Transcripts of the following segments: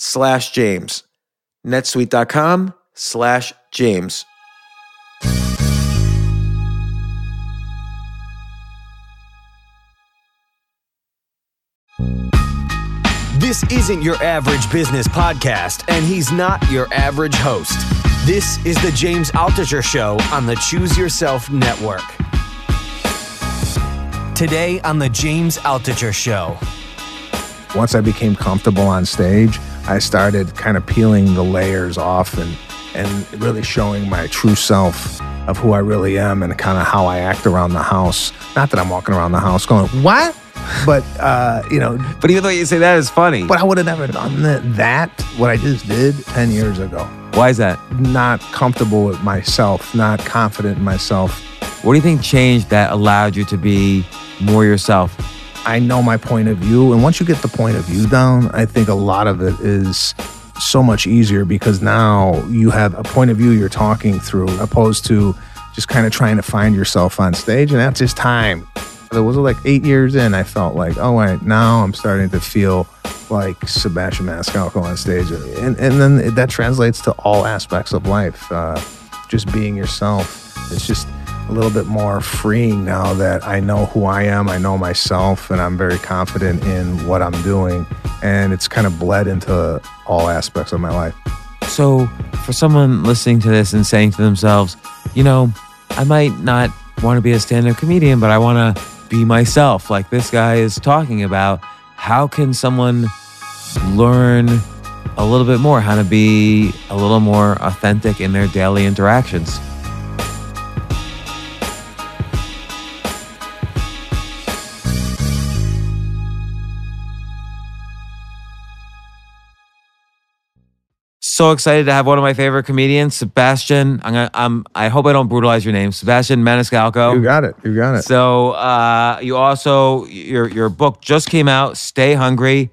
slash James. netsuite.com slash James. This isn't your average business podcast, and he's not your average host. This is the James Altucher Show on the Choose Yourself Network. Today on the James Altucher Show. Once I became comfortable on stage, I started kind of peeling the layers off and and really showing my true self of who I really am and kind of how I act around the house. Not that I'm walking around the house going, "What?" But uh, you know, But even though you say that is funny, but I would have never done that, that what I just did 10 years ago. why is that? Not comfortable with myself, not confident in myself. What do you think changed that allowed you to be more yourself? I know my point of view. And once you get the point of view down, I think a lot of it is so much easier because now you have a point of view you're talking through opposed to just kind of trying to find yourself on stage. And that's just time. It was like eight years in, I felt like, oh, wait, now I'm starting to feel like Sebastian Maniscalco on stage. And, and then that translates to all aspects of life. Uh, just being yourself. It's just a little bit more freeing now that I know who I am, I know myself, and I'm very confident in what I'm doing. And it's kind of bled into all aspects of my life. So, for someone listening to this and saying to themselves, you know, I might not want to be a stand up comedian, but I want to be myself, like this guy is talking about, how can someone learn a little bit more how to be a little more authentic in their daily interactions? So excited to have one of my favorite comedians, Sebastian. I'm gonna, I'm, I hope I don't brutalize your name, Sebastian Maniscalco. You got it. You got it. So uh, you also your your book just came out, Stay Hungry.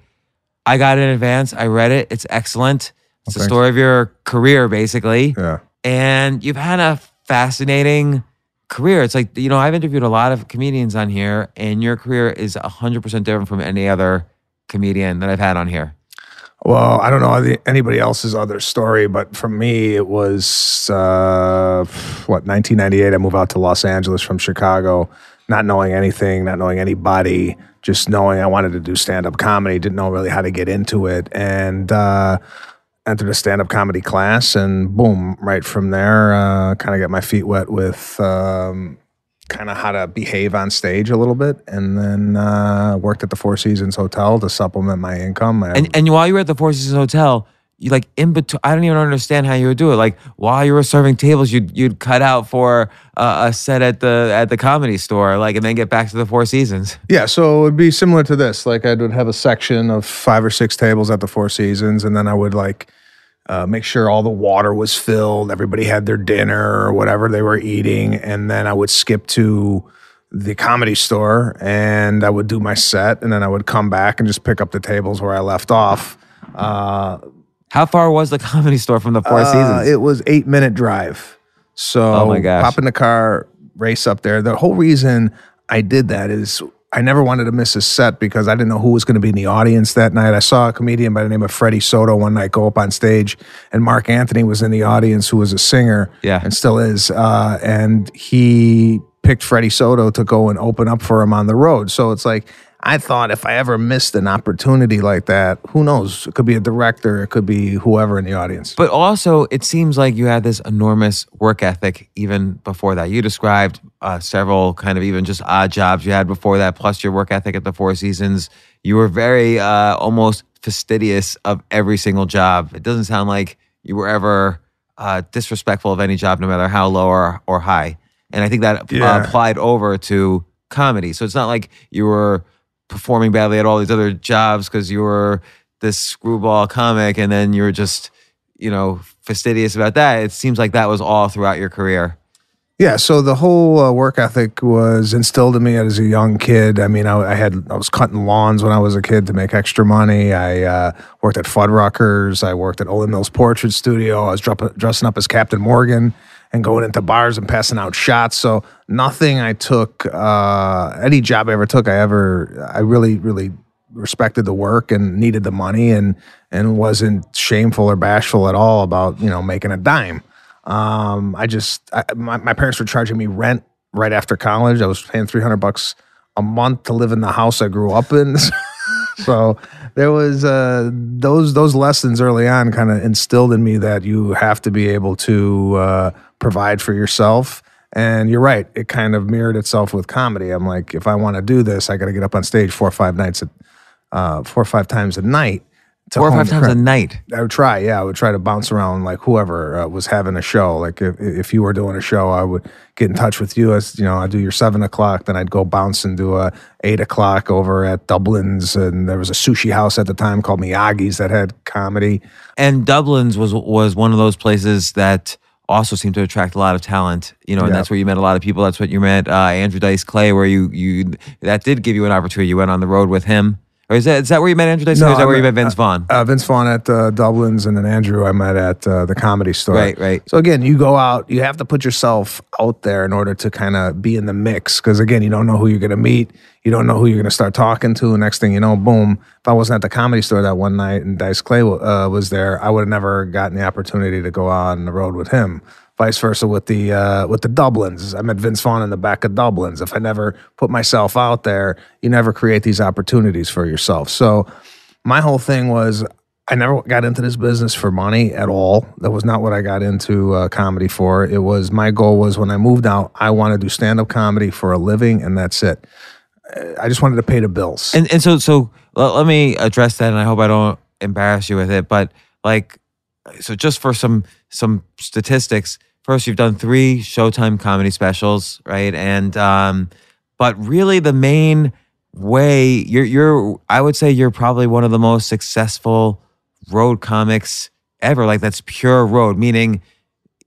I got it in advance. I read it. It's excellent. It's the story of your career, basically. yeah. And you've had a fascinating career. It's like you know I've interviewed a lot of comedians on here, and your career is hundred percent different from any other comedian that I've had on here. Well, I don't know anybody else's other story, but for me, it was uh, what 1998. I moved out to Los Angeles from Chicago. not knowing anything, not knowing anybody, just knowing I wanted to do stand up comedy, didn't know really how to get into it. And, uh, entered a stand up comedy class and boom, right from there, uh, kind of get my feet wet with, um, kind of how to behave on stage a little bit, and then uh, worked at the Four Seasons Hotel to supplement my income. I- And and while you were at the Four Seasons Hotel, you like in between. I don't even understand how you would do it. Like while you were serving tables, you'd you'd cut out for uh, a set at the at the comedy store, like, and then get back to the Four Seasons. yeah, so it would be similar to this. Like I would have a section of five or six tables at the Four Seasons, and then I would like. Uh, make sure all the water was filled, everybody had their dinner or whatever they were eating, and then I would skip to the comedy store and I would do my set, and then I would come back and just pick up the tables where I left off. Uh, How far was the comedy store from the Four Uh, Seasons? It was eight minute drive. So Oh my gosh. pop in the car, race up there. The whole reason I did that is I never wanted to miss a set because I didn't know who was going to be in the audience that night. I saw a comedian by the name of Freddie Soto one night go up on stage, and Marc Anthony was in the audience, who was a singer, Yeah. and still is. Uh, and he picked Freddie Soto to go and open up for him on the road. So it's like I thought if I ever missed an opportunity like that, who knows? It could be a director, it could be whoever in the audience. But also, it seems like you had this enormous work ethic even before that. You described uh, several kind of even just odd jobs you had before that, plus your work ethic at the Four Seasons. You were very uh, almost fastidious of every single job. It doesn't sound like you were ever uh, disrespectful of any job, no matter how low or, or high. And I think that uh, Yeah. applied over to comedy. So it's not like you were performing badly at all these other jobs because you were this screwball comic and then you were just you know, fastidious about that. It seems like that was all throughout your career. Yeah, so the whole uh, work ethic was instilled in me as a young kid. I mean, I, I had I was cutting lawns when I was a kid to make extra money. I uh, worked at Fuddruckers. I worked at Olan Mills Portrait Studio. I was dr- dressing up as Captain Morgan and going into bars and passing out shots. So nothing I took, uh, any job I ever took, I ever, I really, really respected the work and needed the money and and wasn't shameful or bashful at all about you know making a dime. Um, I just I, my, my parents were charging me rent right after college. I was paying three hundred bucks a month to live in the house I grew up in. so there was uh, those those lessons early on kind of instilled in me that you have to be able to uh, provide for yourself. And you're right; it kind of mirrored itself with comedy. I'm like, if I want to do this, I got to get up on stage four or five nights, at, uh, four or five times a night. to Four or five times a night. I would try, yeah. I would try to bounce around like whoever uh, was having a show. Like if, if you were doing a show, I would get in touch with you. As you know, I'd do your seven o'clock, then I'd go bounce and do a eight o'clock over at Dublin's, and there was a sushi house at the time called Miyagi's that had comedy. And Dublin's was was one of those places that also seemed to attract a lot of talent. You know, and Yeah. that's where you met a lot of people. That's what you met uh, Andrew Dice Clay, where you you that did give you an opportunity. You went on the road with him. Or is that is that where you met Andrew Dice Clay? or is that I where you met- Vince Vaughn? Uh, Vince Vaughn at uh, Dublin's, and then Andrew I met at uh, the comedy store. Right, right. So again, you go out, you have to put yourself out there in order to kind of be in the mix. Because again, you don't know who you're going to meet, you don't know who you're going to start talking to. Next thing you know, boom! If I wasn't at the comedy store that one night and Dice Clay uh, was there, I would have never gotten the opportunity to go on the road with him. Vice versa with the uh, with the Dublins. I met Vince Vaughn in the back of Dublins. If I never put myself out there, you never create these opportunities for yourself. So my whole thing was I never got into this business for money at all. That was not what I got into uh, comedy for. It was my goal was when I moved out, I want to do stand up comedy for a living, and that's it. Uh, I just wanted to pay the bills. And and so so let, let me address that, and I hope I don't embarrass you with it. But like, so just for some some statistics, first you've done three Showtime comedy specials, right? And um, but really the main way you're you're I would say you're probably one of the most successful road comics ever. Like that's pure road, meaning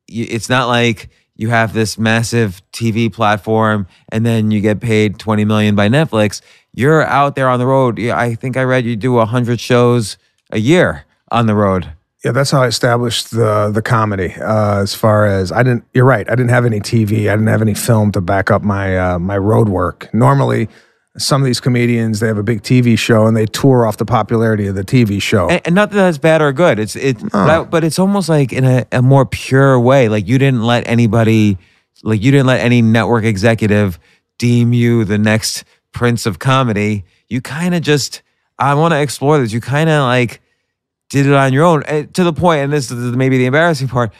it's not like you have this massive TV platform and then you get paid 20 million by Netflix. You're out there on the road. I think I read you do 100 shows a year on the road. Yeah, that's how I established the the comedy. Uh, as far as I didn't, you're right. I didn't have any TV. I didn't have any film to back up my uh, my road work. Normally, some of these comedians they have a big TV show and they tour off the popularity of the TV show. And, and not that that's bad or good. It's it, but, it's almost like in a, a more pure way. Like you didn't let anybody, like you didn't let any network executive deem you the next prince of comedy. You kind of just, I want to explore this. You kind of like did it on your own to the point, and this is maybe the embarrassing part.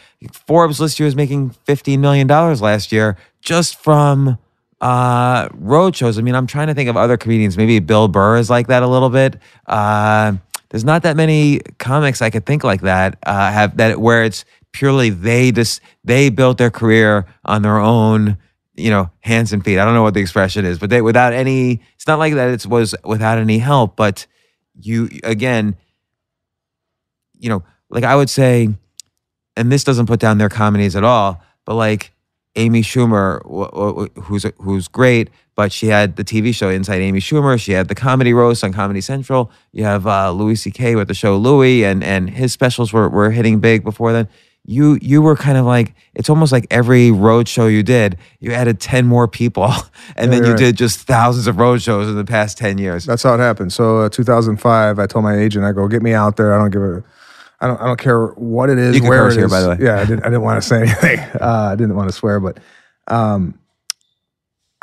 Forbes list you as making $15 million last year just from uh, road shows. I mean, I'm trying to think of other comedians. Maybe Bill Burr is like that a little bit. Uh, there's not that many comics I could think like that uh, have that where it's purely they just they built their career on their own you know hands and feet i don't know what the expression is but they without any it's not like that it was without any help but you again you know like i would say and this doesn't put down their comedies at all but like amy schumer who's who's great but she had the tv show inside amy schumer she had the comedy roast on comedy central you have uh, louis ck with the show louis and and his specials were, were hitting big before then. You you were kind of like it's almost like every road show you did you added 10 more people and then you right. did just thousands of road shows in the past 10 years. That's how it happened. So uh, 2005 i told my agent i go get me out there i don't give a I don't, I don't care what it is, you where it here, is. By the way, yeah, I didn't, I didn't want to say anything. Uh, I didn't want to swear, but um,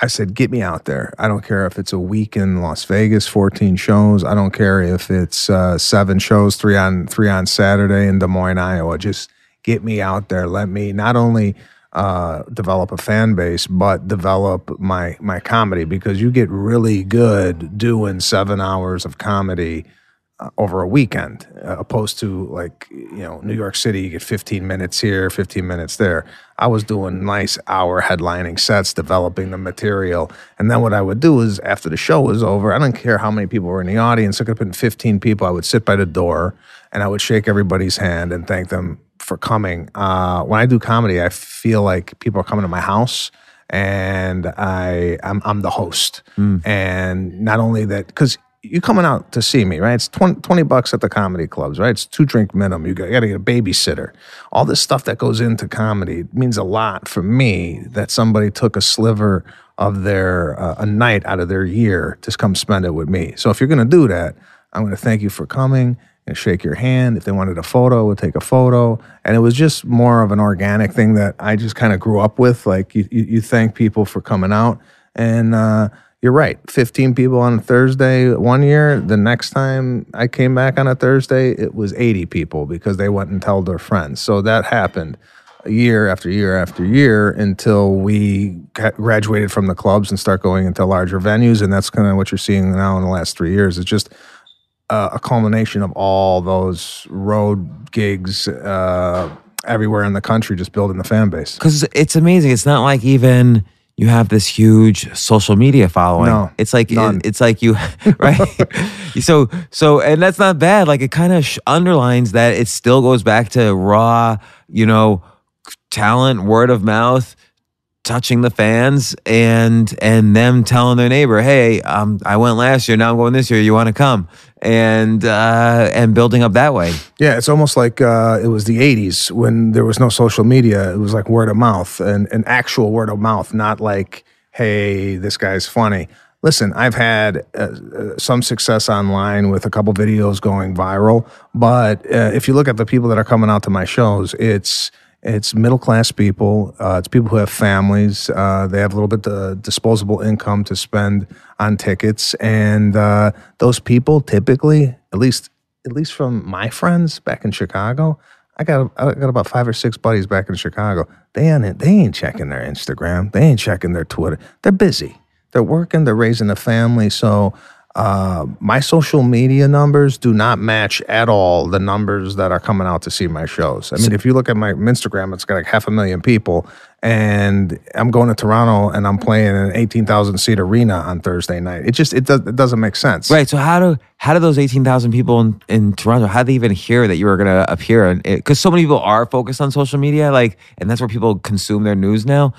I said, get me out there. I don't care if it's a week in Las Vegas, 14 shows. I don't care if it's uh, seven shows, three on three on Saturday in Des Moines, Iowa. Just get me out there. Let me not only uh, develop a fan base, but develop my my comedy because you get really good doing seven hours of comedy over a weekend, uh, opposed to like you know New York City, you get 15 minutes here, 15 minutes there. I was doing nice hour headlining sets, developing the material, and then what I would do is after the show was over, I don't care how many people were in the audience. It could have been 15 people. I would sit by the door and I would shake everybody's hand and thank them for coming. Uh, when I do comedy, I feel like people are coming to my house and I I'm, I'm the host. Mm. And not only that, because you're coming out to see me, right? It's 20, 20, bucks at the comedy clubs, right? It's two drink minimum. You got, to get a babysitter. All this stuff that goes into comedy means a lot for me that somebody took a sliver of their uh, a night out of their year to come spend it with me. So if you're going to do that, I'm going to thank you for coming and shake your hand. If they wanted a photo, would take a photo. And it was just more of an organic thing that I just kind of grew up with. Like you, you, you thank people for coming out. And uh, you're right, 15 people on a Thursday one year. The next time I came back on a Thursday, it was 80 people because they went and told their friends. So that happened year after year after year until we graduated from the clubs and start going into larger venues. And that's kind of what you're seeing now in the last three years. It's just uh, a culmination of all those road gigs uh, everywhere in the country, just building the fan base. Because it's amazing. It's not like even you have this huge social media following. No, it's like it, it's like you right. so so and that's not bad. Like it kind of sh- underlines that it still goes back to raw, you know, talent, word of mouth touching the fans and and them telling their neighbor, "Hey, um, I went last year. Now I'm going this year. You want to come?" And uh, and building up that way. Yeah, it's almost like uh, it was the '80s when there was no social media. It was like word of mouth and an actual word of mouth, not like, "Hey, this guy's funny." Listen, I've had uh, uh some success online with a couple videos going viral, but uh, if you look at the people that are coming out to my shows, it's it's middle class people. Uh, it's people who have families. Uh, they have a little bit of disposable income to spend on tickets, and uh, those people typically, at least at least from my friends back in Chicago, I got I got about five or six buddies back in Chicago. They ain't they ain't checking their Instagram. They ain't checking their Twitter. They're busy. They're working. They're raising a family. So uh, my social media numbers do not match at all the numbers that are coming out to see my shows. I mean, if you look at my Instagram, it's got like half a million people, and I'm going to Toronto and I'm playing an 18,000 seat arena on Thursday night. It just it, does, it doesn't make sense. Right. So how do how do those 18,000 people in, in Toronto how do they even hear that you were going to appear? Because so many people are focused on social media, like, and that's where people consume their news now.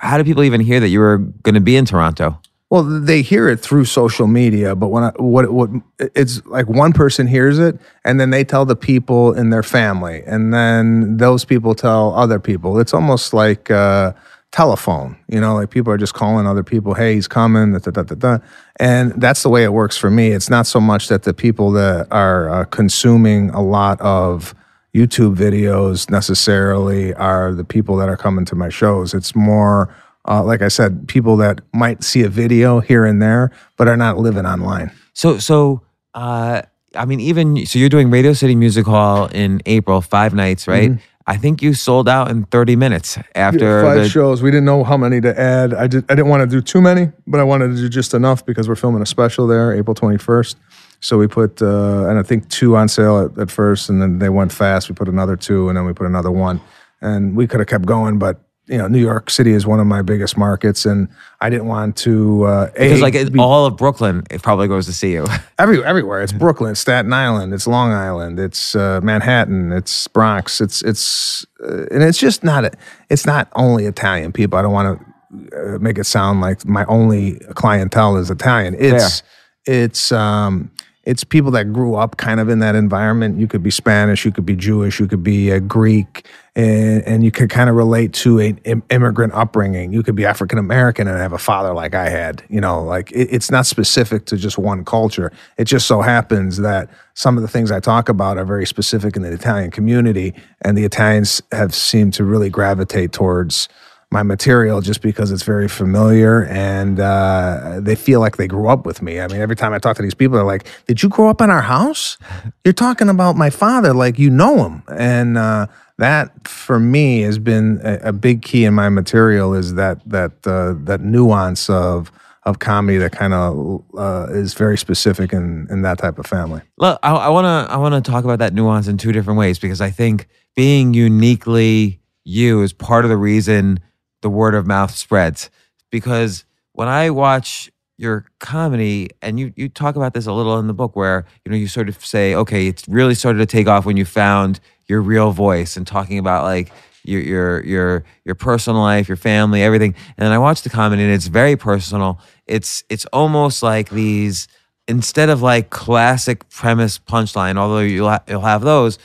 How do people even hear that you were going to be in Toronto? Well, they hear it through social media, but when I, what what it's like one person hears it and then they tell the people in their family and then those people tell other people. It's almost like uh, telephone, you know, like people are just calling other people, "Hey, he's coming." Da, da, da, da, And that's the way it works for me. It's not so much that the people that are uh, consuming a lot of YouTube videos necessarily are the people that are coming to my shows. It's more uh, like I said, people that might see a video here and there, but are not living online. So, so, uh, I mean, even so, you're doing Radio City Music Hall in April, five nights, right? I think you sold out in 30 minutes after five the. shows. We didn't know how many to add. I did. I didn't want to do too many, but I wanted to do just enough because we're filming a special there, April twenty first. So we put, uh, and I think two on sale at, at first, and then they went fast. We put another two, and then we put another one, and we could have kept going, but you know, New York City is one of my biggest markets, and I didn't want to. Uh, Because A, like be- all of Brooklyn, it probably goes to see you. every, everywhere. It's Brooklyn, it's Staten Island, it's Long Island, it's uh, Manhattan, it's Bronx, it's it's uh, and it's just not a, it's not only Italian people. I don't want to uh, make it sound like my only clientele is Italian. It's it's um it's people that grew up kind of in that environment. You could be Spanish, you could be Jewish, you could be Greek, and, and you could kind of relate to an im- immigrant upbringing. You could be African American and have a father like I had. You know, like it, it's not specific to just one culture. It just so happens that some of the things I talk about are very specific in the Italian community, and the Italians have seemed to really gravitate towards my material just because it's very familiar and uh, they feel like they grew up with me. I mean, every time I talk to these people, they're like, "Did you grow up in our house? You're talking about my father, like you know him." And uh, that, for me, has been a, a big key in my material is that that uh, that nuance of of comedy that kind of uh, is very specific in in that type of family. Look, I want to I want to talk about that nuance in two different ways because I think being uniquely you is part of the reason the word of mouth spreads. Because when I watch your comedy, and you you talk about this a little in the book, where you know you sort of say, okay, it's really started to take off when you found your real voice and talking about like your your your your personal life, your family, everything. And then I watch the comedy, and it's very personal. It's it's almost like these instead of like classic premise punchline, although you'll ha- you'll have those,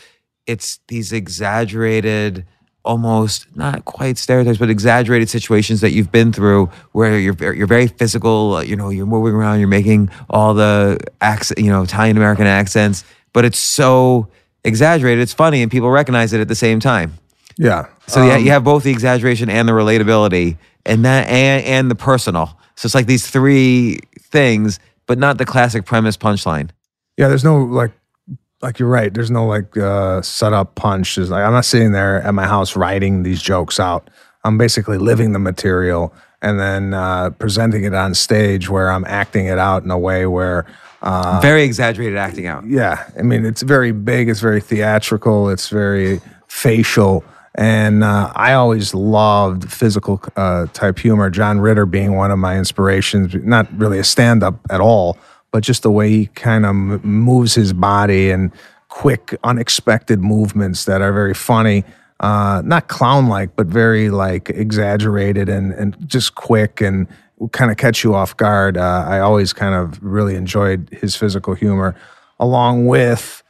it's these exaggerated, almost not quite stereotypes, but exaggerated situations that you've been through where you're you're very physical. uh, You know, you're moving around, you're making all the accent, you know, Italian American accents, but it's so exaggerated. It's funny, and people recognize it at the same time. Yeah. So yeah, you have both the exaggeration and the relatability, and that and and the personal. So it's like these three things, but not the classic premise punchline. Yeah, there's no like like you're right. There's no like uh set up punch. There's like I'm not sitting there at my house writing these jokes out. I'm basically living the material and then uh presenting it on stage where I'm acting it out in a way where uh Very exaggerated acting out. yeah, I mean it's very big, it's very theatrical, it's very facial. And uh, I always loved physical uh, type humor. John Ritter being one of my inspirations, not really a stand up at all, but just the way he kind of moves his body and quick, unexpected movements that are very funny. Uh, not clown like, but very like exaggerated and, and just quick and kind of catch you off guard. Uh, I always kind of really enjoyed his physical humor, along with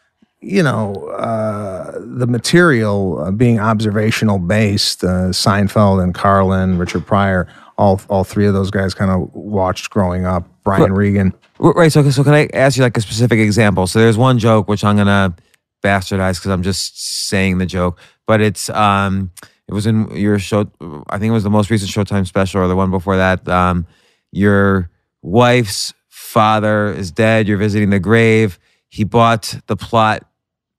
you know, uh, the material uh, being observational based, uh, Seinfeld and Carlin, Richard Pryor, all all three of those guys kind of watched growing up. Brian Regan. Right. So, so can I ask you like a specific example? So there's one joke which I'm gonna bastardize because I'm just saying the joke, but it's um, it was in your show. I think it was the most recent Showtime special or the one before that. Um, your wife's father is dead. You're visiting the grave. He bought the plot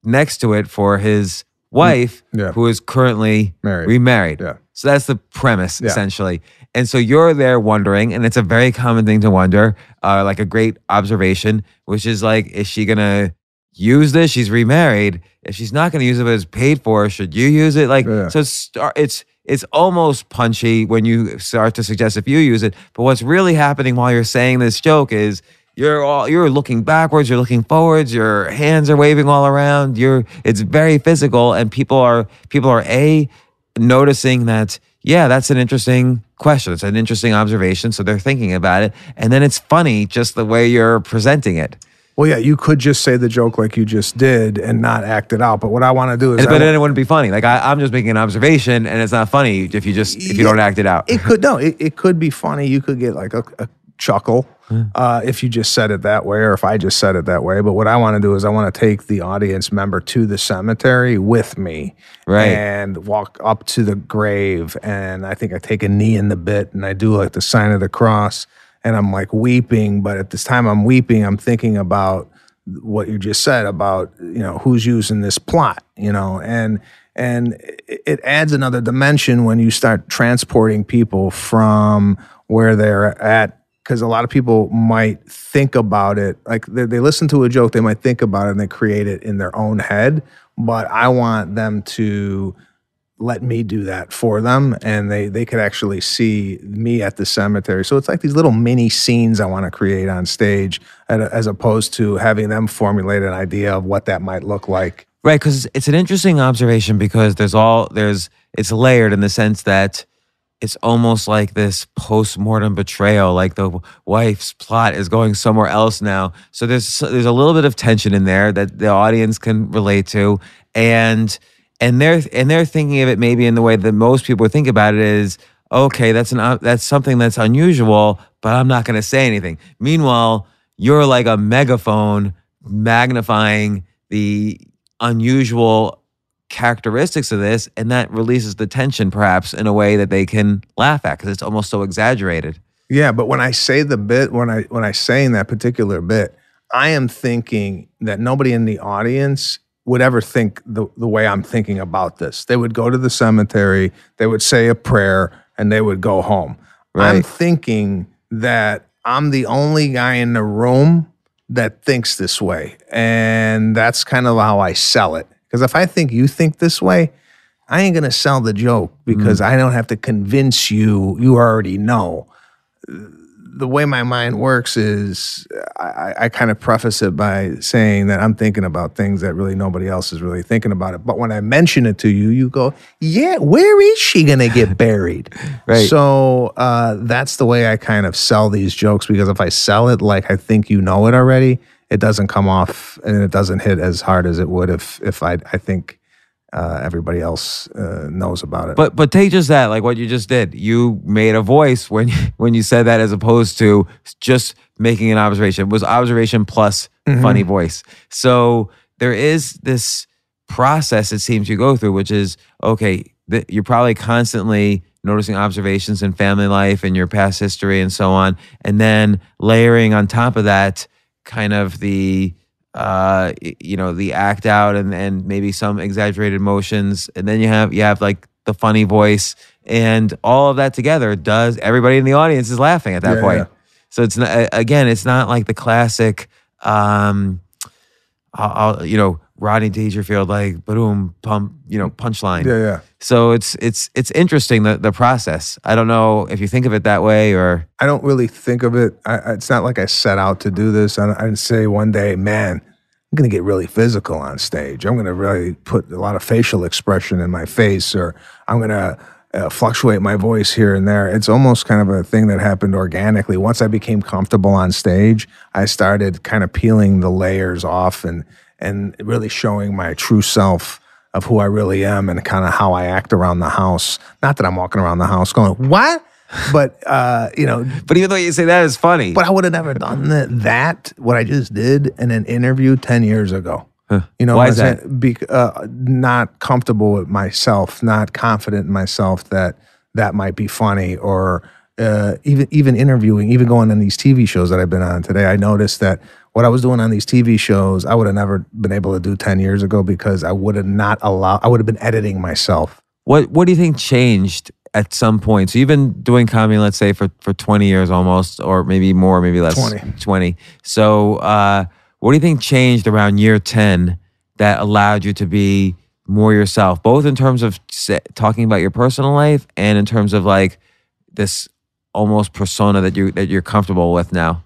next to it for his wife, Yeah. who is currently Married. remarried. Yeah. So that's the premise Yeah. essentially. And so you're there wondering, and it's a very common thing to wonder, uh, like a great observation, which is like, is she gonna use this? She's remarried. If she's not gonna use it, but it's paid for, should you use it? Like, Yeah. so it's it's it's almost punchy when you start to suggest if you use it. But what's really happening while you're saying this joke is you're all you're looking backwards, you're looking forwards, your hands are waving all around. You're it's very physical, and people are people are a noticing that yeah, that's an interesting question. It's an interesting observation. So they're thinking about it, and then it's funny just the way you're presenting it. Well, yeah, you could just say the joke like you just did and not act it out. But what I want to do is, And, but then it wouldn't be funny. Like I, I'm just making an observation, and it's not funny if you just if you Yeah. don't act it out. it could no, it, it could be funny. You could get like a, a chuckle, uh, if you just said it that way or if I just said it that way. But what I want to do is I want to take the audience member to the cemetery with me Right. and walk up to the grave. And I think I take a knee in the bit and I do like the sign of the cross and I'm like weeping. But at this time I'm weeping, I'm thinking about what you just said about you know who's using this plot you know and and it it adds another dimension when you start transporting people from where they're at because a lot of people might think about it like they, they listen to a joke they might think about it and they create it in their own head but i want them to let me do that for them and they they could actually see me at the cemetery. So it's like these little mini scenes i want to create on stage as opposed to having them formulate an idea of what that might look like. Right, because it's an interesting observation because there's all there's it's layered in the sense that it's almost like this post-mortem betrayal, like the wife's plot is going somewhere else now. So there's there's a little bit of tension in there that the audience can relate to, and and they're and they're thinking of it maybe in the way that most people think about it is okay, that's an that's something that's unusual, but I'm not going to say anything. Meanwhile, you're like a megaphone magnifying the unusual characteristics of this and that releases the tension perhaps in a way that they can laugh at because it's almost so exaggerated Yeah, but when I say the bit, when I when I say in that particular bit, I am thinking that nobody in the audience would ever think the, the way I'm thinking about this. They would go to the cemetery, they would say a prayer, and they would go home. I'm thinking that I'm the only guy in the room that thinks this way. And that's kind of how I sell it. Because if I think you think this way, I ain't gonna sell the joke because I don't have to convince you. You already know the way my mind works is I, I- I kind of preface it by saying that I'm thinking about things that really nobody else is really thinking about it. But when I mention it to you, you go, "Yeah, where is she gonna get buried?" Right. So uh, that's the way I kind of sell these jokes because if I sell it like I think you know it already, it doesn't come off and it doesn't hit as hard as it would if if I I think uh, everybody else uh, knows about it. but but take just that like what you just did. You made a voice when when you said that as opposed to just making an observation. It was observation plus funny voice. So there is this process it seems you go through which is okay th- you're probably constantly noticing observations in family life and your past history and so on and then layering on top of that kind of the uh you know the act out and and maybe some exaggerated motions and then you have you have like the funny voice and all of that together does everybody in the audience is laughing at that Yeah, point yeah. so it's not again it's not like the classic um I'll, I'll, you know Rodney Dangerfield like boom pump you know punchline yeah, yeah. So it's it's it's interesting the the process I don't know if you think of it that way or I don't really think of it. I, it's not like I set out to do this. I, I didn't say one day, man, I'm going to get really physical on stage. I'm going to really put a lot of facial expression in my face, or I'm going to uh, fluctuate my voice here and there. It's almost kind of a thing that happened organically. Once I became comfortable on stage, I started kind of peeling the layers off and and really showing my true self of who I really am and kind of how I act around the house. Not that I'm walking around the house going, "What?" But uh, you know, but even though you say that is funny but I would have never done that, that what I just did in an interview ten years ago. You know, Why I is that? Be, uh, not comfortable with myself, not confident in myself that that might be funny, or uh, even even interviewing, even going on these TV shows that I've been on today. I noticed that what I was doing on these TV shows, I would have never been able to do ten years ago because I would have not allowed. I would have been editing myself. What What do you think changed at some point? So you've been doing comedy, let's say, for for twenty years almost, or maybe more, maybe less. 20. Twenty. So uh, what do you think changed around year ten that allowed you to be more yourself, both in terms of talking about your personal life and in terms of like this almost persona that you that you're comfortable with now?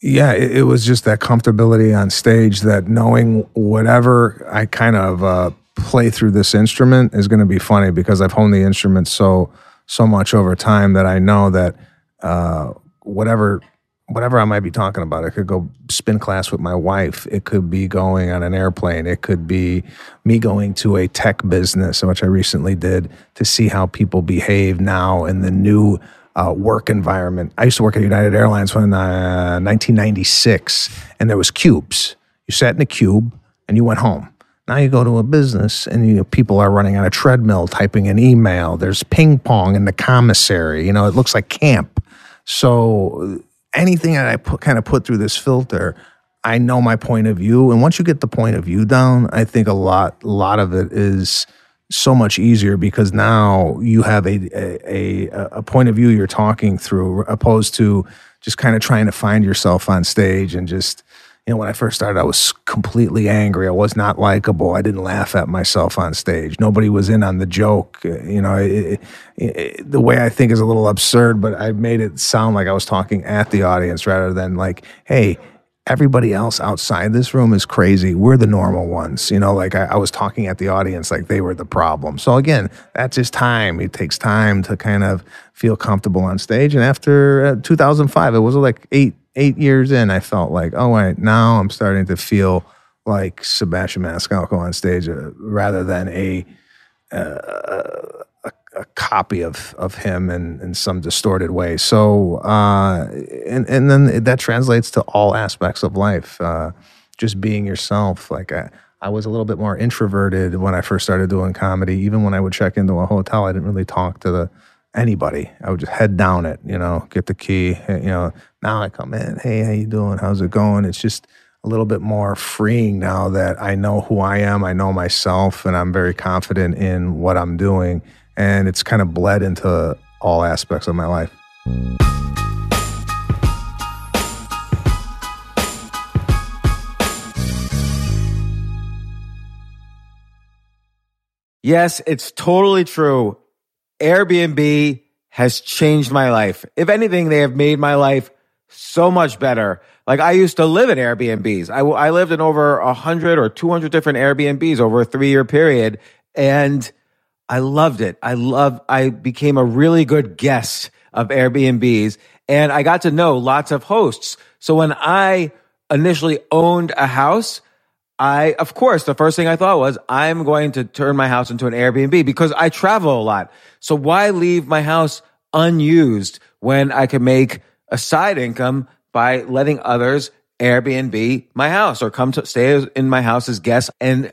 Yeah, it, it was just that comfortability on stage, that knowing whatever I kind of uh, play through this instrument is going to be funny because I've honed the instrument so so much over time that I know that uh, whatever whatever I might be talking about, it could go spin class with my wife. It could be going on an airplane. It could be me going to a tech business, which I recently did to see how people behave now in the new uh, work environment. I used to work at United Airlines when uh, 1996, and there was cubes. You sat in a cube and you went home. Now you go to a business and you know, people are running on a treadmill, typing an email. There's ping pong in the commissary. You know, it looks like camp. So anything that I put, kind of put through this filter, I know my point of view. And once you get the point of view down, I think a lot, a lot of it is so much easier because now you have a, a, a point of view you're talking through opposed to just kind of trying to find yourself on stage and just you know when i first started i was completely angry. I was not likable. I didn't laugh at myself on stage. Nobody was in on the joke. Uh, you know it, it, the way i think is a little absurd but i made it sound like i was talking at the audience rather than like hey everybody else outside this room is crazy. We're the normal ones. You know, like I, I, was talking at the audience like they were the problem. So again, that's just time. It takes time to kind of feel comfortable on stage. And after uh, 2005, it was like eight eight years in, I felt like, oh wait, now I'm starting to feel like Sebastian Maniscalco on stage uh, rather than a, uh, a copy of of him in, in some distorted way. So, uh, and and then that translates to all aspects of life. Uh, just being yourself. Like I, I was a little bit more introverted when I first started doing comedy. Even when I would check into a hotel, I didn't really talk to the anybody. I would just head down it, you know, get the key. You know, now I come in, hey, how you doing? How's it going? It's just a little bit more freeing now that I know who I am, I know myself, and I'm very confident in what I'm doing and it's kind of bled into all aspects of my life. Yes, it's totally true. Airbnb has changed my life. If anything, they have made my life so much better. Like I used to live in Airbnbs. I, I lived in over 100 or 200 different Airbnbs over a three year period. And I loved it. I love, I became a really good guest of Airbnbs and I got to know lots of hosts. So when I initially owned a house, I, of course, the first thing I thought was, I'm going to turn my house into an Airbnb because I travel a lot. So why leave my house unused when I can make a side income by letting others Airbnb my house or come to stay in my house as guests and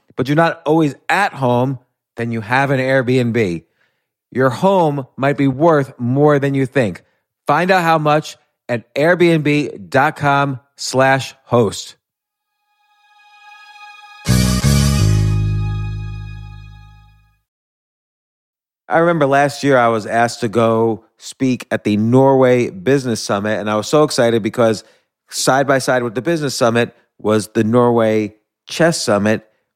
but you're not always at home, then you have an Airbnb. Your home might be worth more than you think. Find out how much at airbnb.com slash host. I remember last year I was asked to go speak at the Norway Business Summit, and I was so excited because side by side with the Business Summit was the Norway Chess Summit,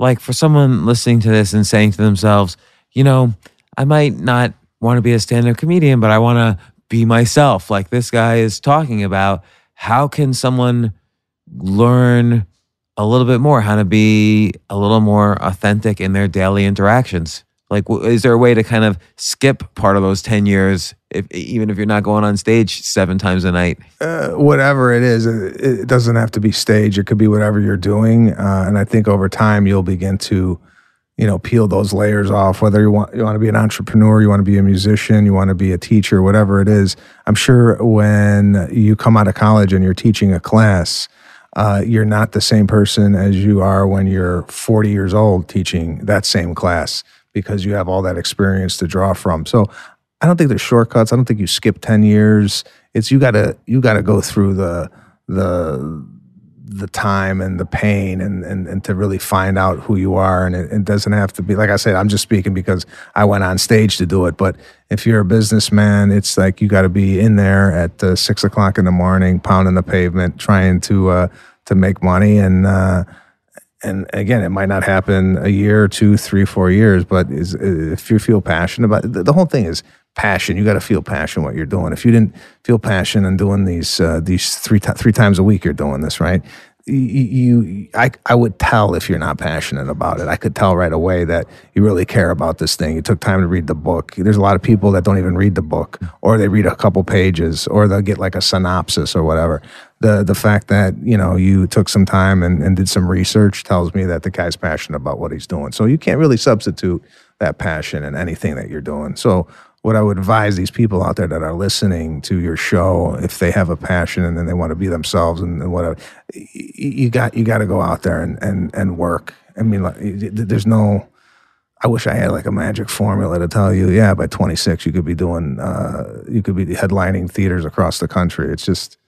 Like for someone listening to this and saying to themselves, you know, I might not want to be a stand up comedian, but I want to be myself. Like this guy is talking about how can someone learn a little bit more how to be a little more authentic in their daily interactions like is there a way to kind of skip part of those 10 years if, even if you're not going on stage seven times a night? Uh, whatever it is it, doesn't have to be stage. It could be whatever you're doing uh, and i think over time you'll begin to you know peel those layers off. Whether you want you want to be an entrepreneur you want to be a musician you want to be a teacher whatever it is i'm sure when you come out of college and you're teaching a class uh, you're not the same person as you are when you're 40 years old teaching that same class because you have all that experience to draw from so i don't think there's shortcuts i don't think you skip 10 years it's you gotta you gotta go through the the the time and the pain and, and, and to really find out who you are. And it, it, doesn't have to be, like I said, I'm just speaking because I went on stage to do it. But if you're a businessman, it's like you got to be in there at uh, six o'clock in the morning, pounding the pavement, trying to, uh, to make money. And, uh, and again, it might not happen a year, two, three, four years, but is, if you feel passionate about it, the whole thing is passion. You got to feel passion what you're doing. If you didn't feel passion and doing these uh, these three t- three times a week, you're doing this right. You, you, I, I would tell if you're not passionate about it. I could tell right away that you really care about this thing. You took time to read the book. There's a lot of people that don't even read the book, or they read a couple pages, or they'll get like a synopsis or whatever. The the fact that you know you took some time and, and did some research tells me that the guy's passionate about what he's doing. So you can't really substitute that passion in anything that you're doing. So what I would advise these people out there that are listening to your show, if they have a passion and then they want to be themselves and, and whatever, you got you got to go out there and and and work. I mean, like, there's no. I wish I had like a magic formula to tell you, yeah, by 26 you could be doing, uh, you could be headlining theaters across the country. It's just,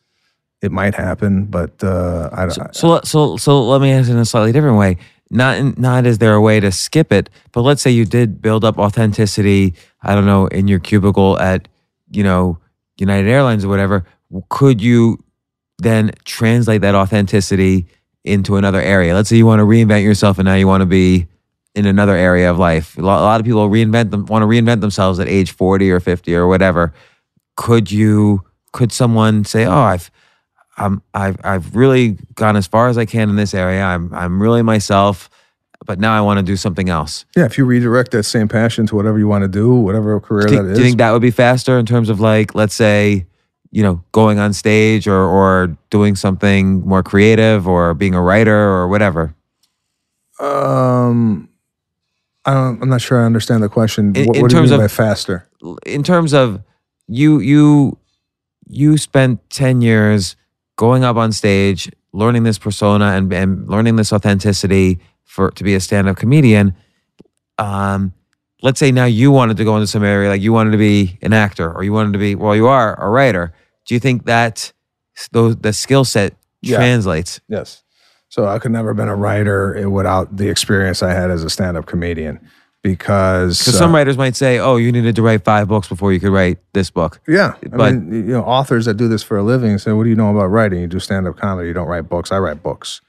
it might happen, but uh, I don't. So, so, so, so let me ask it in a slightly different way. Not not is there a way to skip it but let's say you did build up authenticity i don't know in your cubicle at you know united airlines or whatever. Could you then translate that authenticity into another area? Let's say you want to reinvent yourself and now you want to be in another area of life. A lot, of people reinvent them want to reinvent themselves at age 40 or 50 or whatever. Could you could someone say, "Oh, I've I'm I've I've really gone as far as I can in this area. I'm I'm really myself, but now I want to do something else." Yeah, if you redirect that same passion to whatever you want to do, whatever career Do, that do you think that would be faster in terms of like, let's say, you know, going on stage or or doing something more creative or being a writer or whatever? um, I don't, I'm not sure I understand the question. In- what in what do you terms mean of- by faster? in terms of you you you spent 10 years going up on stage learning this persona and, and learning this authenticity for to be a stand-up comedian um let's say now you wanted to go into some area like you wanted to be an actor or you wanted to be well you are a writer do you think that those the skill set Yeah. translates Yes. So I could never have been a writer without the experience I had as a stand-up comedian because because uh, some writers might say oh you needed to write five books before you could write this book Yeah, I But- mean, you know, authors that do this for a living say, "What do you know about writing? You do stand-up comedy. You don't write books. I write books."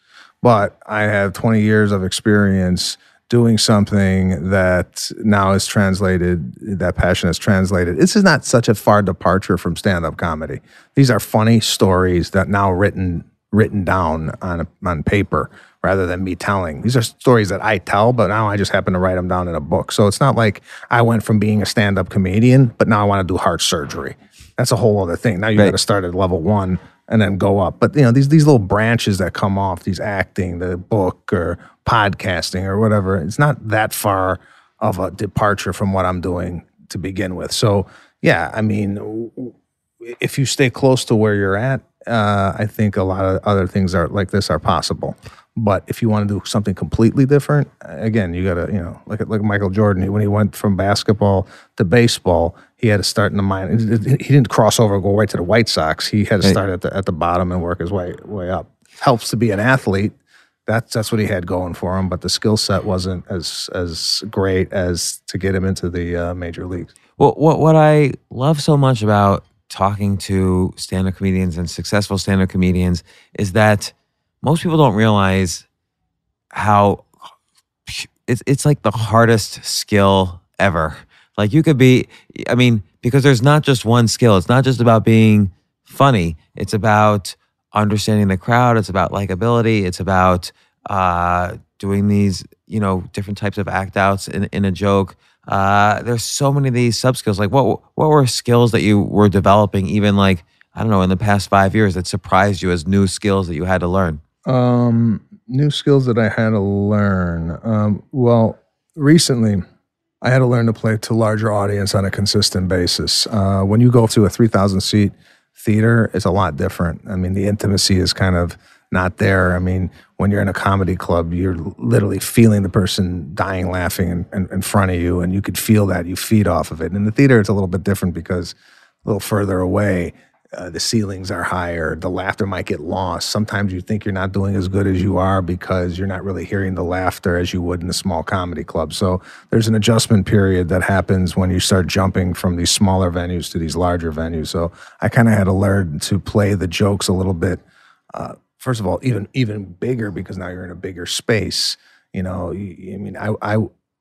But I have 20 years of experience doing something that now is translated. That passion is translated. This is not such a far departure from stand-up comedy. These are funny stories that now written written down on a, on paper rather than me telling. These are stories that I tell, but now I just happen to write them down in a book. So it's not like I went from being a stand-up comedian, but now I want to do heart surgery. That's a whole other thing. Now you Right. got to start at level one and then go up. But you know these these little branches that come off, these acting, the book or podcasting or whatever. It's not that far of a departure from what I'm doing to begin with. So yeah, I mean, if you stay close to where you're at, uh, I think a lot of other things are like this are possible. But if you want to do something completely different, again, you got to you know look at like Michael Jordan when he went from basketball to baseball, he had to start in the minor. He didn't cross over and go right to the White Sox. He had to start at the at the bottom and work his way way up. Helps to be an athlete. That's that's what he had going for him. But the skill set wasn't as as great as to get him into the uh, major leagues. Well, what what I love so much about talking to stand-up comedians and successful stand-up comedians is that most people don't realize how it's it's like the hardest skill ever. Like you could be, I mean, because there's not just one skill. It's not just about being funny. It's about understanding the crowd. It's about likability. It's about uh, doing these, you know, different types of act outs in, in a joke. Uh, there's so many of these sub skills. Like, what what were skills that you were developing, even like I don't know, in the past five years that surprised you as new skills that you had to learn? Um, new skills that I had to learn. Um, well, recently I had to learn to play to larger audience on a consistent basis. Uh, when you go to a 3,000 seat theater, it's a lot different. I mean, the intimacy is kind of not there. I mean, when you're in a comedy club, you're literally feeling the person dying laughing in, in, in front of you, and you could feel that. You feed off of it. In the theater, it's a little bit different because a little further away, uh, the ceilings are higher. The laughter might get lost. Sometimes you think you're not doing as good as you are because you're not really hearing the laughter as you would in a small comedy club. So there's an adjustment period that happens when you start jumping from these smaller venues to these larger venues. So I kind of had to learn to play the jokes a little bit. Uh, first of all, even even bigger because now you're in a bigger space. You know, I mean, I I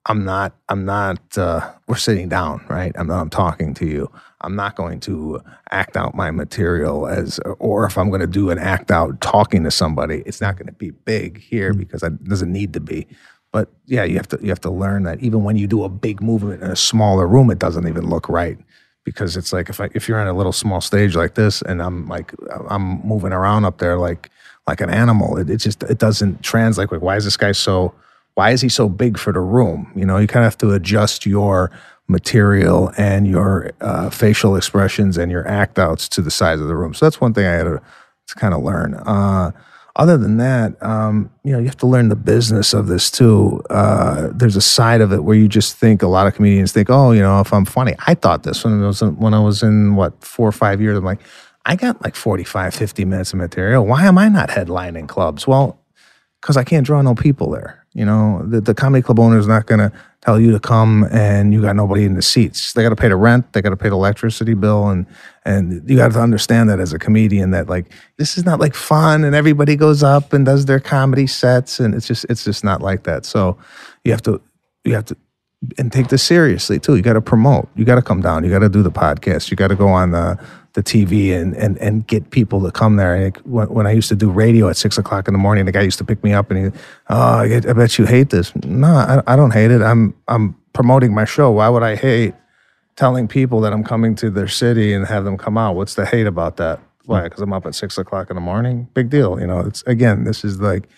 I'm not I'm not. Uh, we're sitting down, right? I'm I'm talking to you. I'm not going to act out my material as, or if I'm going to do an act out talking to somebody, it's not going to be big here because it doesn't need to be. But yeah, you have to you have to learn that even when you do a big movement in a smaller room, it doesn't even look right because it's like if I, if you're on a little small stage like this and I'm like I'm moving around up there like like an animal, it, it just it doesn't translate. Like why is this guy so? Why is he so big for the room? You know, you kind of have to adjust your material and your uh, facial expressions and your act outs to the size of the room. So that's one thing I had to, to kind of learn. Uh, other than that, um, you know, you have to learn the business of this too. Uh, there's a side of it where you just think a lot of comedians think, oh, you know, if I'm funny, I thought this when I was in, when I was in what four or five years. I'm like, I got like 45, 50 minutes of material. Why am I not headlining clubs? Well, because I can't draw no people there. You know, the, the comedy club owner is not going to tell you to come and you got nobody in the seats. They got to pay the rent, they got to pay the electricity bill, and and you got to understand that as a comedian that like this is not like fun and everybody goes up and does their comedy sets and it's just it's just not like that. So you have to you have to and take this seriously too. You got to promote. You got to come down. You got to do the podcast. You got to go on the the TV and and and get people to come there. Like when, when, I used to do radio at six o'clock in the morning, the guy used to pick me up and he, oh, I, I bet you hate this. No, I, I don't hate it. I'm I'm promoting my show. Why would I hate telling people that I'm coming to their city and have them come out? What's the hate about that? Why? Mm. Because I'm up at six o'clock in the morning. Big deal. You know. It's again. This is like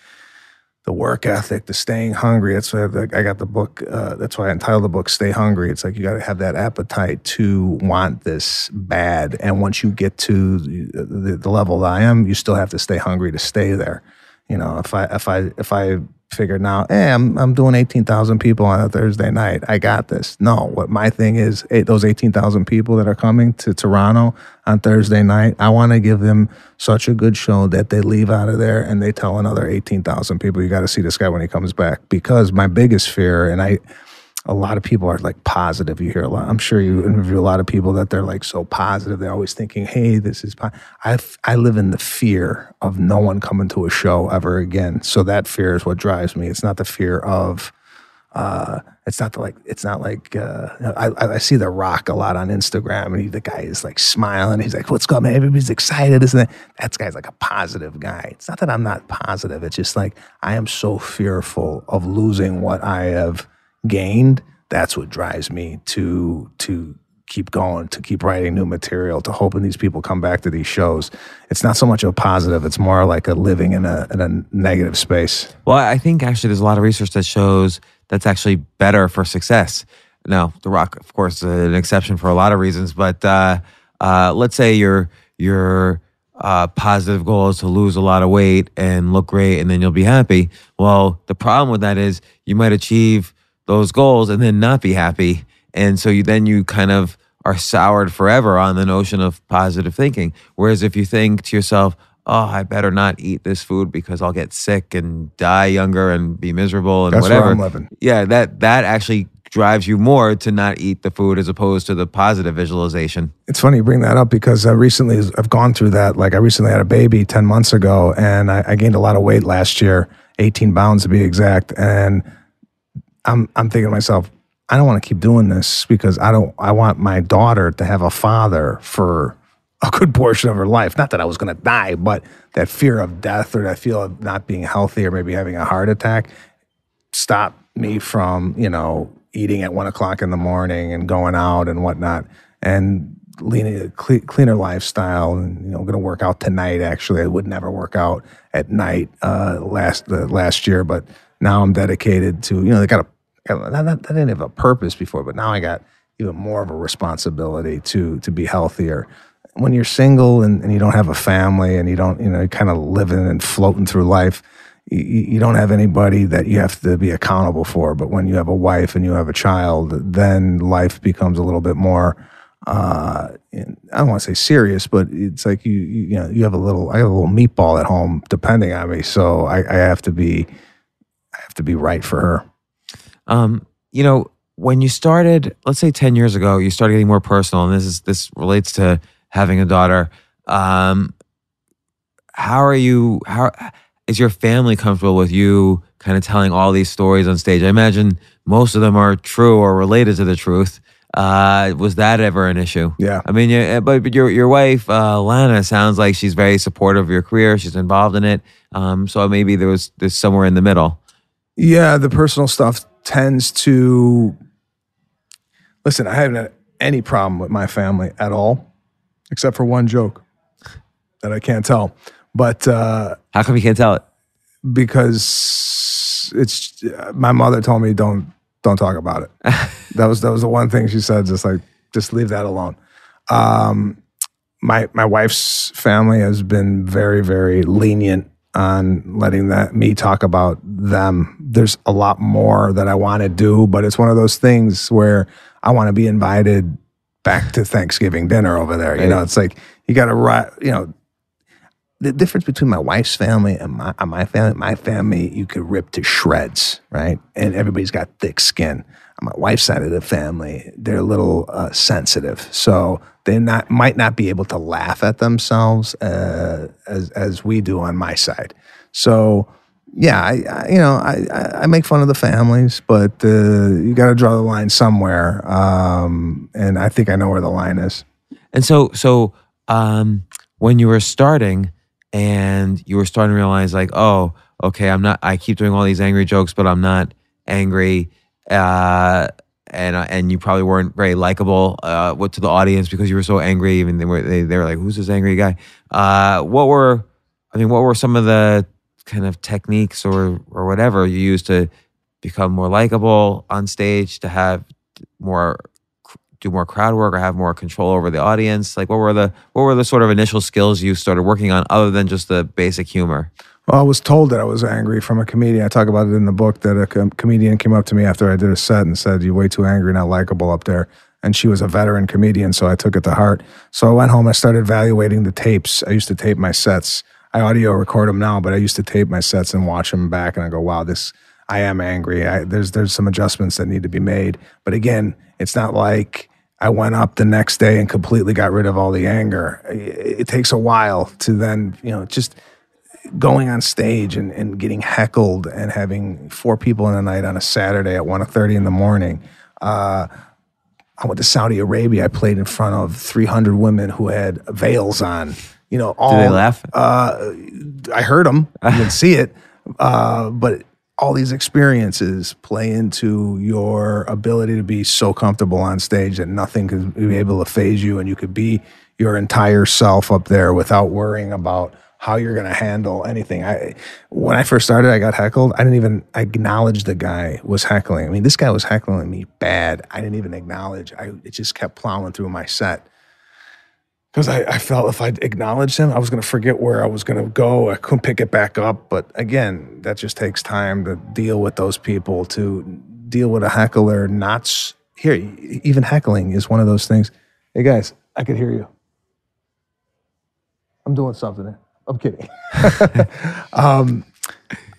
the work ethic, the staying hungry. That's why I got the book. Uh, that's why I entitled the book "Stay Hungry." It's like you got to have that appetite to want this bad, and once you get to the, the, level that I am, you still have to stay hungry to stay there. You know, if I if I if I figured now, hey, I'm I'm doing eighteen thousand people on a Thursday night. I got this. No, what my thing is, eight, those eighteen thousand people that are coming to Toronto on Thursday night, I want to give them such a good show that they leave out of there and they tell another eighteen thousand people, you got to see this guy when he comes back. Because my biggest fear, and I a lot of people are like positive. You hear a lot. I'm sure you interview a lot of people that they're like so positive. They're always thinking, "Hey, this is." Po-. I I live in the fear of no one coming to a show ever again. So that fear is what drives me. It's not the fear of. Uh, it's not the, like it's not like uh, I, I see the Rock a lot on Instagram, and he, the guy is like smiling. He's like, "What's going on? Everybody's excited." Isn't it? That guy's like a positive guy. It's not that I'm not positive. It's just like I am so fearful of losing what I have gained, that's what drives me to to keep going, to keep writing new material, to hoping these people come back to these shows. It's not so much a positive; it's more like a living in a in a negative space. Well, I think actually there's a lot of research that shows that's actually better for success. Now, The Rock, of course, is an exception for a lot of reasons, but uh, uh, let's say your your uh, positive goal is to lose a lot of weight and look great, and then you'll be happy. Well, the problem with that is you might achieve those goals and then not be happy. And so you then you kind of are soured forever on the notion of positive thinking. Whereas if you think to yourself, oh, I better not eat this food because I'll get sick and die younger and be miserable and That's whatever. I'm living. Yeah, that that actually drives you more to not eat the food as opposed to the positive visualization. It's funny you bring that up because I recently I've gone through that. Like I recently had a baby ten months ago, and I, I gained a lot of weight last year, eighteen pounds to be exact, and I'm I'm thinking to myself, I don't want to keep doing this because I don't I want my daughter to have a father for a good portion of her life. Not that I was going to die, but that fear of death or that feel of not being healthy or maybe having a heart attack stopped me from, you know, eating at one o'clock in the morning and going out and whatnot and leaning a cleaner lifestyle. And, you know, going to work out tonight. Actually, I would never work out at night uh, last uh, last year, but now I'm dedicated to, you know, they got a that, didn't have a purpose before, but now I got even more of a responsibility to to be healthier. When you're single and, and you don't have a family and you don't, you know, kind of living and floating through life, you, you don't have anybody that you have to be accountable for. But when you have a wife and you have a child, then life becomes a little bit more. Uh, I don't want to say serious, but it's like you, you, you know, you have a little. I have a little meatball at home, depending on me, so I, I have to be, I have to be right for her. Um, you know, when you started, let's say 10 years ago, you started getting more personal, and this is this relates to having a daughter. Um, how are you how is your family comfortable with you kind of telling all these stories on stage? I imagine most of them are true or related to the truth. Uh, was that ever an issue? Yeah. I mean, yeah, but, but your your wife, uh, Lana, sounds like she's very supportive of your career. She's involved in it. Um, so maybe there was there's somewhere in the middle. Yeah, the personal stuff tends to listen. I haven't had any problem with my family at all, except for one joke that I can't tell. But uh, how come you can't tell it? Because it's my mother told me don't don't talk about it. that was that was the one thing she said. Just like just leave that alone. Um, my my wife's family has been very very lenient on letting that me talk about them. There's a lot more that I want to do, but it's one of those things where I want to be invited back to Thanksgiving dinner over there. Right. You know, it's like you got to, write, you know, the difference between my wife's family and my, my family, my family, you could rip to shreds, right? And everybody's got thick skin. On my wife's side of the family, they're a little uh, sensitive. So they not might not be able to laugh at themselves uh, as as we do on my side. So yeah, I, I you know I, I make fun of the families, but uh, you got to draw the line somewhere, um, and I think I know where the line is. And so, so um, when you were starting, and you were starting to realize, like, oh, okay, I'm not. I keep doing all these angry jokes, but I'm not angry. Uh, and uh, and you probably weren't very likable uh, what to the audience because you were so angry. Even they were they, they were like, "Who's this angry guy?" Uh, what were I mean, what were some of the kind of techniques or or whatever you used to become more likable on stage to have more do more crowd work or have more control over the audience? Like, what were the what were the sort of initial skills you started working on other than just the basic humor? Well, I was told that I was angry from a comedian. I talk about it in the book that a com- comedian came up to me after I did a set and said, "You're way too angry, not likable up there." And she was a veteran comedian, so I took it to heart. So I went home. I started evaluating the tapes. I used to tape my sets. I audio record them now, but I used to tape my sets and watch them back. And I go, "Wow, this I am angry. I, there's there's some adjustments that need to be made." But again, it's not like I went up the next day and completely got rid of all the anger. It, it takes a while to then, you know, just going on stage and, and getting heckled and having four people in a night on a Saturday at 1.30 in the morning. Uh, I went to Saudi Arabia. I played in front of 300 women who had veils on. You know, all, they laugh? Uh, I heard them. I didn't see it. Uh, but all these experiences play into your ability to be so comfortable on stage that nothing can be able to phase you and you could be your entire self up there without worrying about how you're going to handle anything. I when I first started, I got heckled. I didn't even acknowledge the guy was heckling. I mean, this guy was heckling me bad. I didn't even acknowledge. I it just kept plowing through my set because I, I felt if I acknowledged him, I was going to forget where I was going to go. I couldn't pick it back up. But again, that just takes time to deal with those people. To deal with a heckler, not here. Even heckling is one of those things. Hey guys, I could hear you. I'm doing something. I'm kidding. um,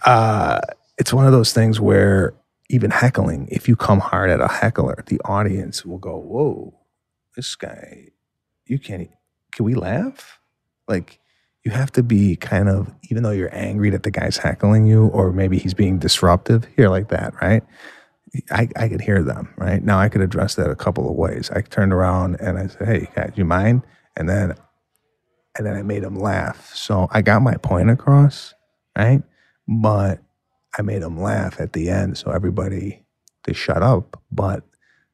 uh, it's one of those things where even heckling, if you come hard at a heckler, the audience will go, "Whoa, this guy, you can't. Can we laugh?" Like you have to be kind of, even though you're angry that the guy's heckling you, or maybe he's being disruptive here like that, right? I, I could hear them, right? Now I could address that a couple of ways. I turned around and I said, Hey, guys, you mind? And then and then I made them laugh. So I got my point across, right? But I made them laugh at the end. So everybody they shut up, but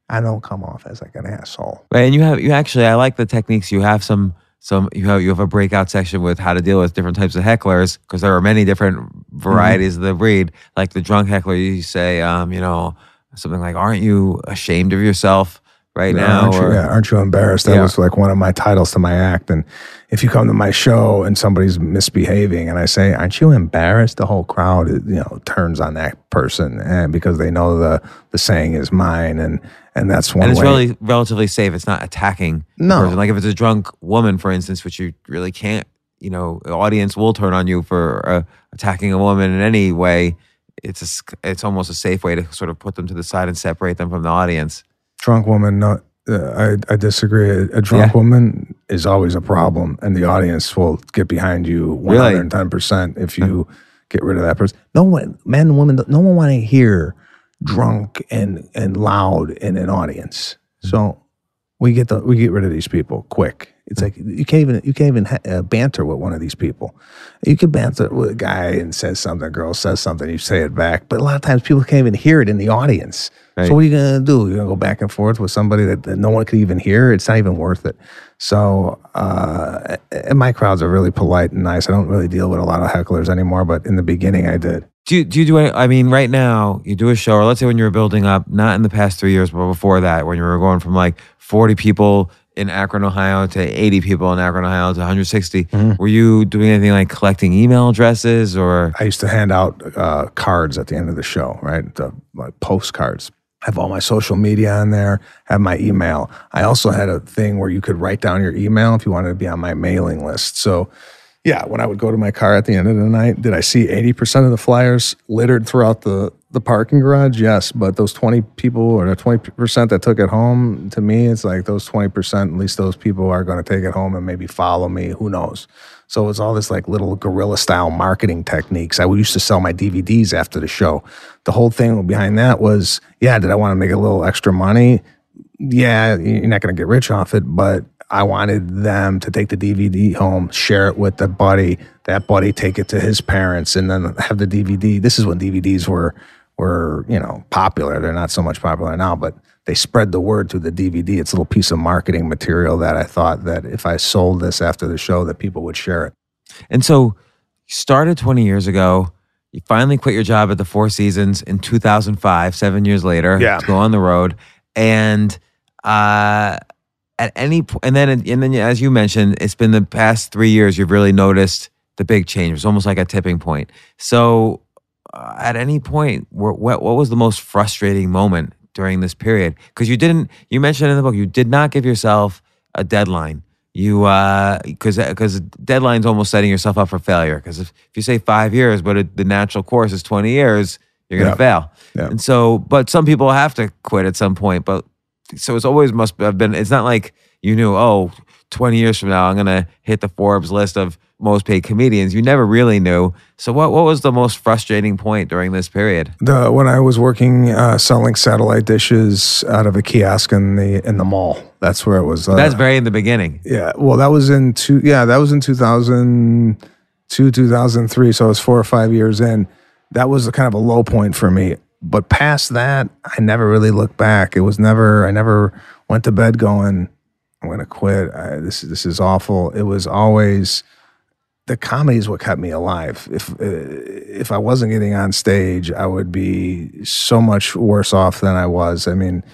I don't come off as like an asshole. And you have you actually I like the techniques. You have some some you have you have a breakout section with how to deal with different types of hecklers because there are many different varieties of the breed. Like the drunk heckler, you say, um, you know, something like, "Aren't you ashamed of yourself right now?" aren't, you, Or- yeah, aren't you embarrassed? That Yeah. was like one of my titles to my act. And if you come to my show and somebody's misbehaving, and I say, "Aren't you embarrassed?" The whole crowd, you know, turns on that person, and because they know the the saying is mine, and and that's one and it's way. really relatively safe. It's not attacking. No. person. like if it's a drunk woman, for instance, which you really can't. You know, the audience will turn on you for uh, attacking a woman in any way. It's a, it's almost a safe way to sort of put them to the side and separate them from the audience. drunk woman no uh, I, I disagree a, a drunk Yeah. woman is always a problem and the audience will get behind you 110% if you get rid of that person. No one men and women no one want to hear drunk and and loud in an audience. Hmm. So we get the we get rid of these people quick it's like you can't even you can't even ha- uh, banter with one of these people. You can banter with a guy and says something a girl says something you say it back but a lot of times people can't even hear it in the audience. Right. so what are you gonna do? You're gonna go back and forth with somebody that, that no one could even hear? It's not even worth it. So uh and my crowds are really polite and nice. I don't really deal with a lot of hecklers anymore but in the beginning i did. Do you, do you do any, I mean, right now, you do a show, or let's say when you were building up, not in the past three years, but before that, when you were going from like 40 people in Akron, Ohio to 80 people in Akron, Ohio to 160, were you doing anything like collecting email addresses or? I used to hand out uh, cards at the end of the show, right? The like postcards. Have all my social media on there. Have my email. I also had a thing where you could write down your email if you wanted to be on my mailing list. So, yeah, when I would go to my car at the end of the night, did I see eighty percent of the flyers littered throughout the the parking garage? Yes, but those twenty people or the twenty percent that took it home, to me, it's like those twenty percent. At least those people are going to take it home and maybe follow me. Who knows? So it was all this like little guerrilla style marketing techniques. I used to sell my DVDs after the show. The whole thing behind that was, yeah, did I want to make a little extra money? Yeah, you're not going to get rich off it, but I wanted them to take the DVD home, share it with the buddy, that buddy take it to his parents, and then have the DVD. This is when DVDs were were you know popular. They're not so much popular now, but they spread the word through the DVD. It's a little piece of marketing material that I thought that if I sold this after the show, that people would share it. And so you started 20 years ago. You finally quit your job at the Four Seasons in 2005, seven years later, Yeah. to go on the road. And uh, at any point, and then, and then, as you mentioned, it's been the past three years you've really noticed the big change. It's almost like a tipping point. So, Uh, at any point, wh- what what was the most frustrating moment during this period? Because you didn't. You mentioned in the book you did not give yourself a deadline. You uh, because because uh, deadline's almost setting yourself up for failure. Because if, if you say five years, but it, the natural course is twenty years, you're gonna Yeah. fail. Yeah. And so, but some people have to quit at some point. But so it's always must have been. It's not like you knew. Oh, 20 years from now, I'm gonna hit the Forbes list of most paid comedians. You never really knew. So what what was the most frustrating point during this period? The when I was working uh, selling satellite dishes out of a kiosk in the in the mall. That's where it was. Uh, That's very in the beginning. Yeah, well, that was in two. Yeah, that was in two thousand two, two thousand three. So I was four or five years in. That was kind of a low point for me. But past that, I never really looked back. It was never. I never went to bed going, "I'm going to quit. I, this this is awful." It was always the comedy is what kept me alive. If uh, if I wasn't getting on stage, I would be so much worse off than I was. I mean,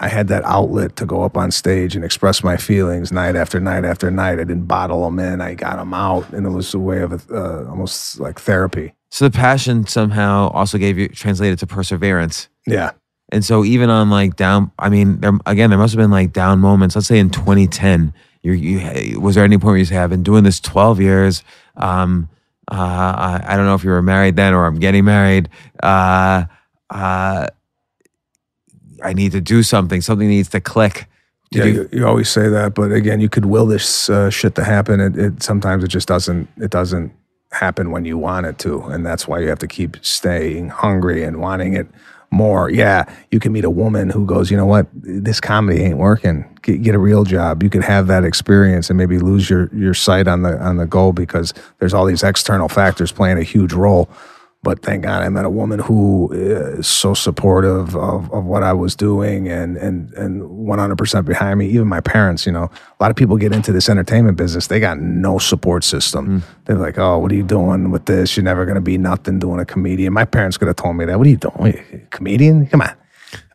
I had that outlet to go up on stage and express my feelings night after night after night. I didn't bottle them in. I got them out, and it was a way of uh, almost like therapy. So the passion somehow also gave you translated to perseverance. Yeah, And so even on like down, I mean, there, again, there must have been like down moments. Let's say in 2010, you, you was there any point where you say, "I've been doing this 12 years. Um, uh, I, I don't know if you were married then or I'm getting married. Uh, uh, I need to do something. Something needs to click." Did yeah. you- You, you always say that, but again, you could will this uh, shit to happen. It, it sometimes it just doesn't. It doesn't happen when you want it to, and that's why you have to keep staying hungry and wanting it more. Yeah, you can meet a woman who goes, you know what, this comedy ain't working. Get, get a real job. You could have that experience and maybe lose your your sight on the on the goal because there's all these external factors playing a huge role. But thank God I met a woman who is so supportive of, of what I was doing and and and 100% behind me. Even my parents, you know, a lot of people get into this entertainment business. They got no support system. They're like, oh, what are you doing with this? You're never going to be nothing doing a comedian. My parents could have told me that. What are you doing? A comedian? Come on.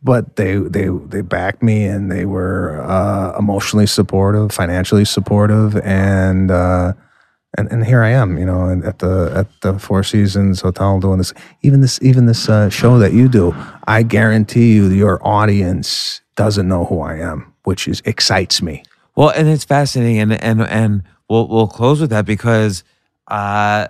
But they they they backed me and they were uh, emotionally supportive, financially supportive, and uh, and and here I am, you know, at the at the Four Seasons Hotel doing this. Even this even this uh, show that you do, I guarantee you, your audience doesn't know who I am, which is excites me. Well, and it's fascinating, and and and we'll we'll close with that because uh,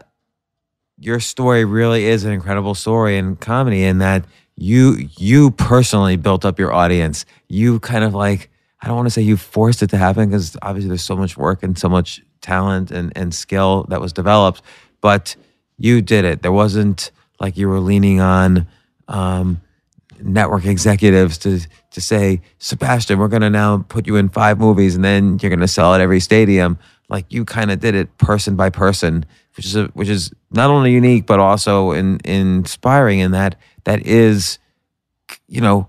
your story really is an incredible story in comedy, in that you you personally built up your audience. You kind of like I don't want to say you forced it to happen because obviously there's so much work and so much talent and and skill that was developed, but you did it. There wasn't like you were leaning on. Um, network executives to to say, Sebastian, we're gonna now put you in five movies and then you're gonna sell at every stadium. Like you kind of did it person by person, which is a, which is not only unique but also in, inspiring in that that is, you know,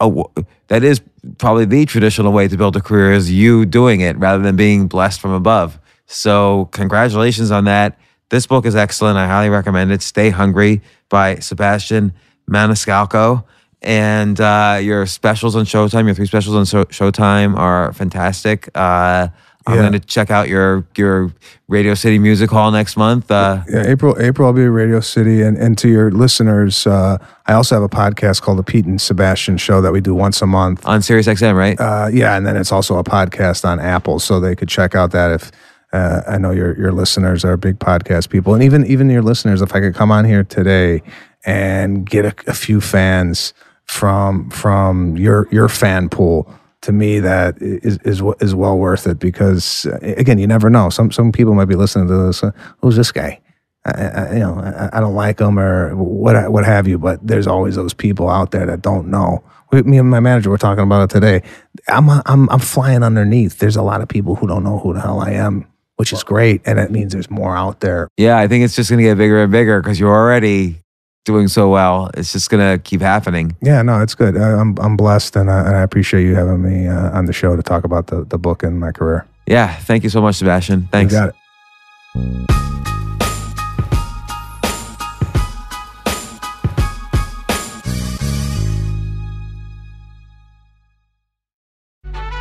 a, that is probably the traditional way to build a career is you doing it rather than being blessed from above. So congratulations on that. This book is excellent. I highly recommend it. Stay Hungry by Sebastian Maniscalco. And uh, your specials on Showtime, your three specials on Show- Showtime are fantastic. Uh, I'm Yeah. going to check out your your Radio City Music Hall next month. Uh, Yeah, April. April, I'll be at Radio City, and and to your listeners, uh, I also have a podcast called the Pete and Sebastian Show that we do once a month. on Sirius XM, right? Uh, yeah, and then it's also a podcast on Apple, so they could check out that if. Uh, I know your your listeners are big podcast people, and even even your listeners. If I could come on here today and get a, a few fans from from your your fan pool to me that is is is well worth it because uh, again, you never know. Some some people might be listening to this. Uh, Who's this guy? I, I, you know, I, I don't like him or what what have you. But there's always those people out there that don't know. We, me and my manager were talking about it today. I'm I'm I'm flying underneath. There's a lot of people who don't know who the hell I am, which is great, and it means there's more out there. Yeah, I think it's just going to get bigger and bigger because you're already doing so well. It's just going to keep happening. Yeah, no, it's good. I, I'm I'm blessed, and I, and I appreciate you having me uh, on the show to talk about the the book and my career. Yeah, thank you so much, Sebastian. Thanks. You got it.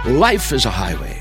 Life is a highway,